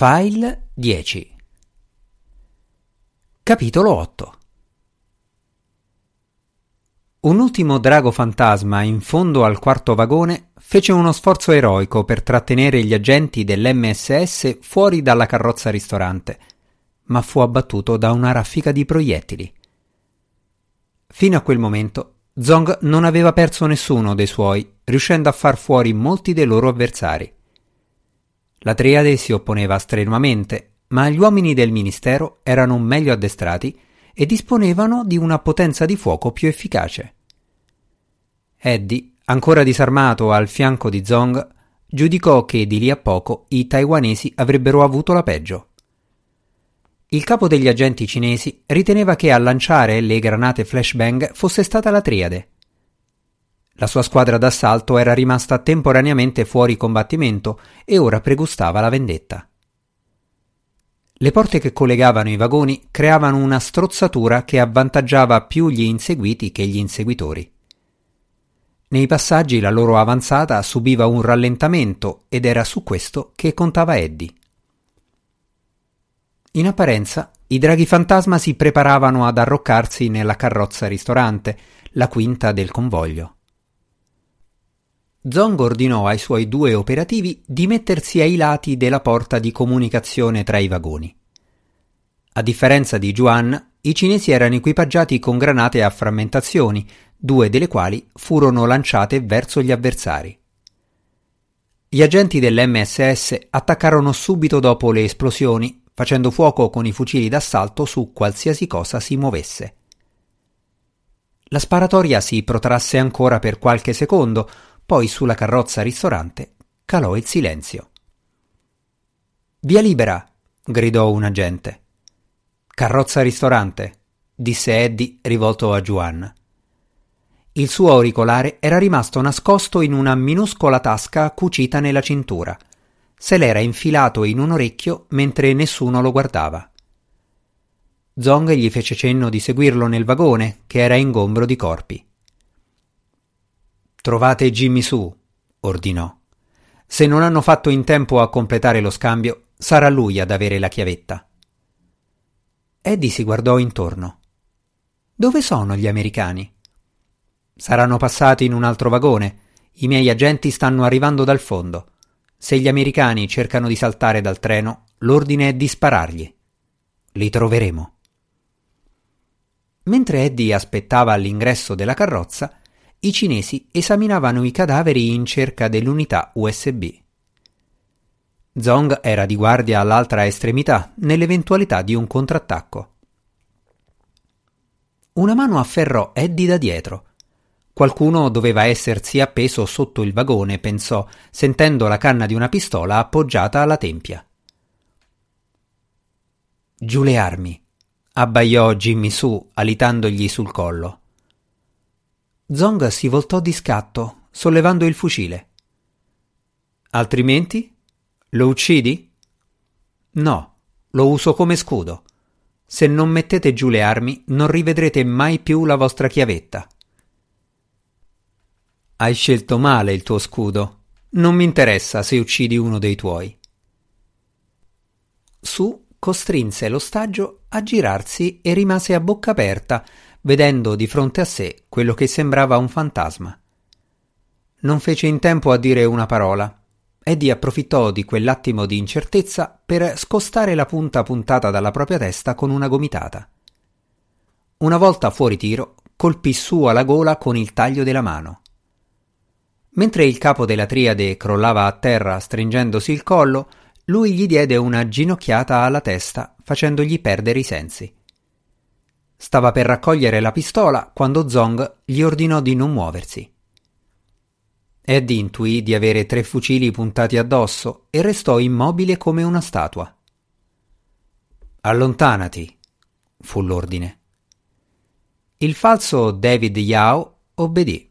File 10 Capitolo 8 Un ultimo drago fantasma in fondo al quarto vagone fece uno sforzo eroico per trattenere gli agenti dell'MSS fuori dalla carrozza ristorante, ma fu abbattuto da una raffica di proiettili. Fino a quel momento Zong non aveva perso nessuno dei suoi, riuscendo a far fuori molti dei loro avversari. La triade si opponeva strenuamente, ma gli uomini del ministero erano meglio addestrati e disponevano di una potenza di fuoco più efficace. Eddie, ancora disarmato al fianco di Zong, giudicò che di lì a poco i taiwanesi avrebbero avuto la peggio. Il capo degli agenti cinesi riteneva che a lanciare le granate flashbang fosse stata la triade, la sua squadra d'assalto era rimasta temporaneamente fuori combattimento e ora pregustava la vendetta. Le porte che collegavano i vagoni creavano una strozzatura che avvantaggiava più gli inseguiti che gli inseguitori. Nei passaggi la loro avanzata subiva un rallentamento ed era su questo che contava Eddie. In apparenza, i draghi fantasma si preparavano ad arroccarsi nella carrozza ristorante, la quinta del convoglio. Zong ordinò ai suoi due operativi di mettersi ai lati della porta di comunicazione tra i vagoni. A differenza di Juan, i cinesi erano equipaggiati con granate a frammentazioni, due delle quali furono lanciate verso gli avversari. Gli agenti dell'MSS attaccarono subito dopo le esplosioni, facendo fuoco con i fucili d'assalto su qualsiasi cosa si muovesse. La sparatoria si protrasse ancora per qualche secondo, poi sulla carrozza ristorante calò il silenzio. Via libera! gridò un agente. Carrozza ristorante, disse Eddie rivolto a Juan. Il suo auricolare era rimasto nascosto in una minuscola tasca cucita nella cintura. Se l'era infilato in un orecchio mentre nessuno lo guardava. Zong gli fece cenno di seguirlo nel vagone, che era ingombro di corpi. Trovate Jimmy su, ordinò. Se non hanno fatto in tempo a completare lo scambio, sarà lui ad avere la chiavetta. Eddie si guardò intorno. Dove sono gli americani? Saranno passati in un altro vagone. I miei agenti stanno arrivando dal fondo. Se gli americani cercano di saltare dal treno, l'ordine è di sparargli. Li troveremo. Mentre Eddie aspettava all'ingresso della carrozza, i cinesi esaminavano i cadaveri in cerca dell'unità USB. Zong era di guardia all'altra estremità, nell'eventualità di un contrattacco. Una mano afferrò Eddie da dietro. Qualcuno doveva essersi appeso sotto il vagone, pensò, sentendo la canna di una pistola appoggiata alla tempia. Giù le armi, abbaiò Jimmy Su, alitandogli sul collo. Zong si voltò di scatto, sollevando il fucile. Altrimenti? Lo uccidi? No, lo uso come scudo. Se non mettete giù le armi, non rivedrete mai più la vostra chiavetta. Hai scelto male il tuo scudo. Non mi interessa se uccidi uno dei tuoi. Su costrinse l'ostaggio a girarsi e rimase a bocca aperta, vedendo di fronte a sé quello che sembrava un fantasma. Non fece in tempo a dire una parola. Eddie approfittò di quell'attimo di incertezza per scostare la punta puntata dalla propria testa con una gomitata. Una volta fuori tiro, colpì su alla gola con il taglio della mano. Mentre il capo della triade crollava a terra stringendosi il collo, lui gli diede una ginocchiata alla testa, facendogli perdere i sensi. Stava per raccogliere la pistola quando Zong gli ordinò di non muoversi. Eddie intuì di avere tre fucili puntati addosso e restò immobile come una statua. Allontanati, fu l'ordine. Il falso David Yao obbedì.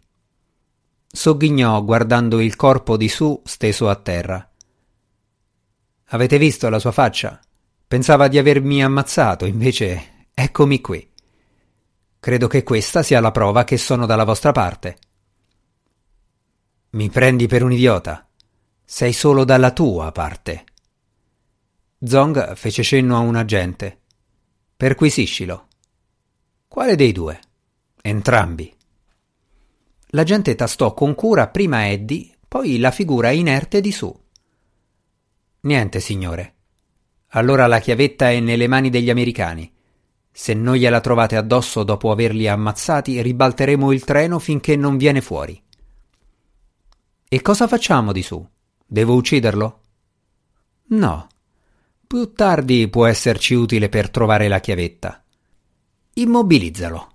Sogghignò guardando il corpo di Su steso a terra. Avete visto la sua faccia? Pensava di avermi ammazzato, invece eccomi qui. Credo che questa sia la prova che sono dalla vostra parte. Mi prendi per un idiota. Sei solo dalla tua parte. Zong fece cenno a un agente. Perquisiscilo. Quale dei due? Entrambi. L'agente tastò con cura prima Eddie, poi la figura inerte di Su. Niente, signore. Allora la chiavetta è nelle mani degli americani. Se non gliela trovate addosso dopo averli ammazzati, ribalteremo il treno finché non viene fuori. E cosa facciamo di su? Devo ucciderlo? No. Più tardi può esserci utile per trovare la chiavetta. Immobilizzalo.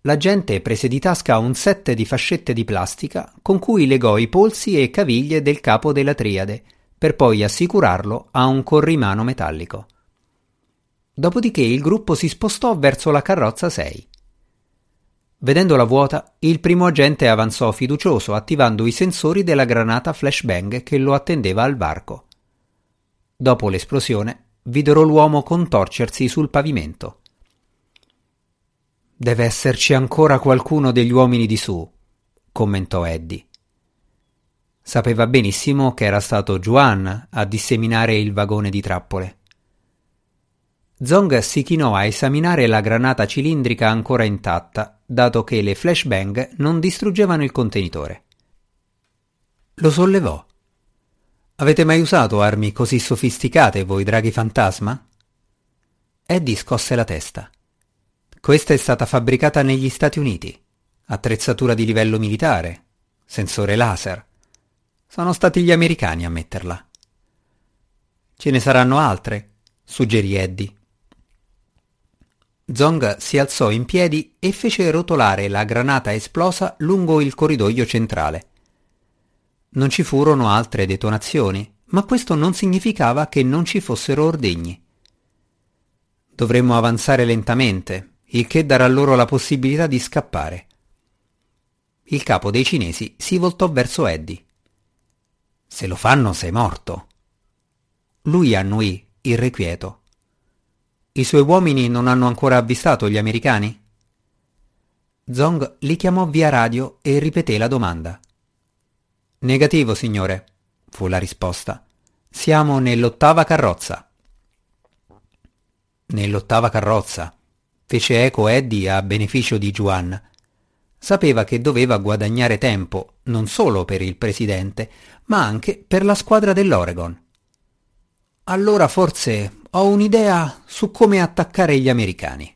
L'agente prese di tasca un set di fascette di plastica con cui legò i polsi e caviglie del capo della triade, per poi assicurarlo a un corrimano metallico. Dopodiché il gruppo si spostò verso la carrozza 6. Vedendola vuota, il primo agente avanzò fiducioso attivando i sensori della granata flashbang che lo attendeva al varco. Dopo l'esplosione, videro l'uomo contorcersi sul pavimento. Deve esserci ancora qualcuno degli uomini di su, commentò Eddie. Sapeva benissimo che era stato Juan a disseminare il vagone di trappole. Zong si chinò a esaminare la granata cilindrica ancora intatta, dato che le flashbang non distruggevano il contenitore. Lo sollevò. Avete mai usato armi così sofisticate voi draghi fantasma? Eddie scosse la testa. Questa è stata fabbricata negli Stati Uniti. Attrezzatura di livello militare. Sensore laser. Sono stati gli americani a metterla. Ce ne saranno altre, suggerì Eddie. Zong si alzò in piedi e fece rotolare la granata esplosa lungo il corridoio centrale. Non ci furono altre detonazioni, ma questo non significava che non ci fossero ordigni. Dovremmo avanzare lentamente, il che darà loro la possibilità di scappare. Il capo dei cinesi si voltò verso Eddie. Se lo fanno sei morto. Lui annuì, irrequieto. I suoi uomini non hanno ancora avvistato gli americani? Zong li chiamò via radio e ripeté la domanda. Negativo, signore, fu la risposta. Siamo nell'ottava carrozza. Nell'ottava carrozza, fece eco Eddie a beneficio di Juan. Sapeva che doveva guadagnare tempo non solo per il presidente, ma anche per la squadra dell'Oregon. Allora forse ho un'idea su come attaccare gli americani.